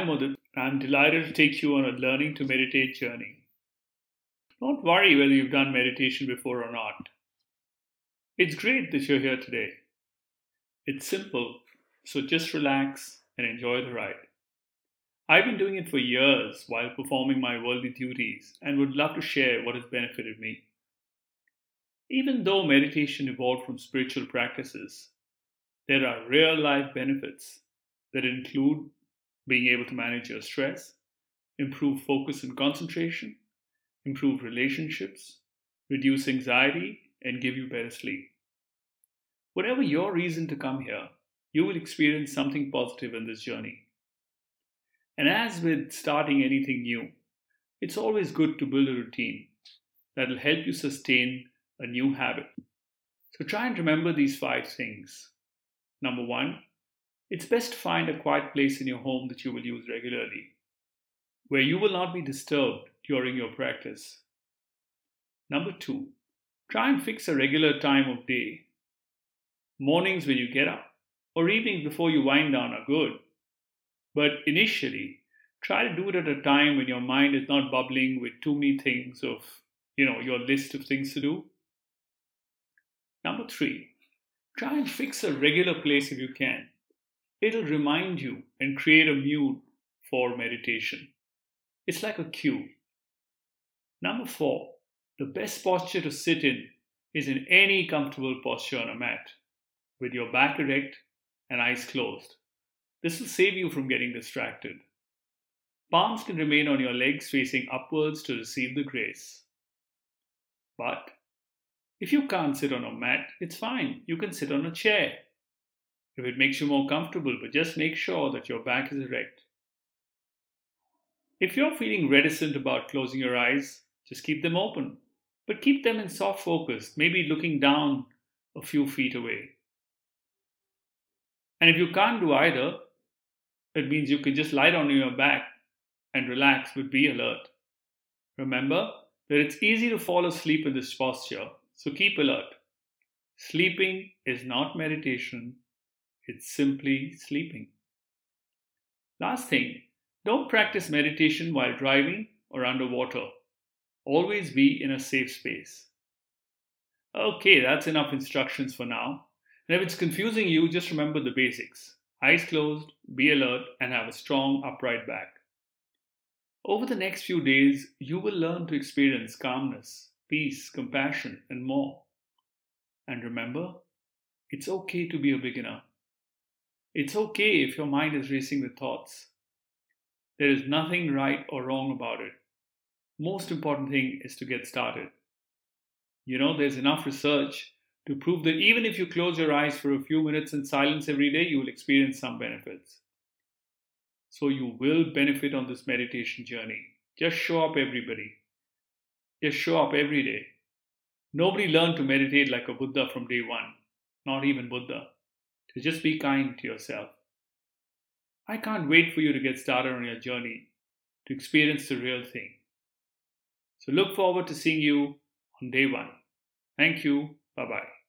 I'm Mudit. I'm delighted to take you on a learning to meditate journey. Don't worry whether you've done meditation before or not. It's great that you're here today. It's simple, so just relax and enjoy the ride. I've been doing it for years while performing my worldly duties and would love to share what has benefited me. Even though meditation evolved from spiritual practices, there are real life benefits that include being able to manage your stress, improve focus and concentration, improve relationships, reduce anxiety, and give you better sleep. Whatever your reason to come here, you will experience something positive in this journey. And as with starting anything new, it's always good to build a routine that will help you sustain a new habit. So try and remember these five things. Number one, it's best to find a quiet place in your home that you will use regularly, where you will not be disturbed during your practice. Number two, try and fix a regular time of day. Mornings when you get up, or evenings before you wind down are good. But initially, try to do it at a time when your mind is not bubbling with too many things of, you know, your list of things to do. Number three, try and fix a regular place if you can. It'll remind you and create a mood for meditation. It's like a cue. Number four, the best posture to sit in is in any comfortable posture on a mat, with your back erect and eyes closed. This will save you from getting distracted. Palms can remain on your legs facing upwards to receive the grace. But if you can't sit on a mat, it's fine. You can sit on a chair if it makes you more comfortable, but just make sure that your back is erect. If you're feeling reticent about closing your eyes, just keep them open, but keep them in soft focus, maybe looking down a few feet away. And if you can't do either, it means you can just lie down on your back and relax, but be alert. Remember that it's easy to fall asleep in this posture, so keep alert. Sleeping is not meditation, it's simply sleeping. Last thing, don't practice meditation while driving or underwater. Always be in a safe space. Okay, that's enough instructions for now. And if it's confusing you, just remember the basics eyes closed, be alert, and have a strong upright back. Over the next few days, you will learn to experience calmness, peace, compassion, and more. And remember, it's okay to be a beginner. It's okay if your mind is racing with thoughts. There is nothing right or wrong about it. Most important thing is to get started. You know, there's enough research to prove that even if you close your eyes for a few minutes in silence every day, you will experience some benefits. So you will benefit on this meditation journey. Just show up, everybody. Just show up every day. Nobody learned to meditate like a Buddha from day one, not even Buddha to just be kind to yourself. I can't wait for you to get started on your journey to experience the real thing. So look forward to seeing you on day one. Thank you. Bye bye.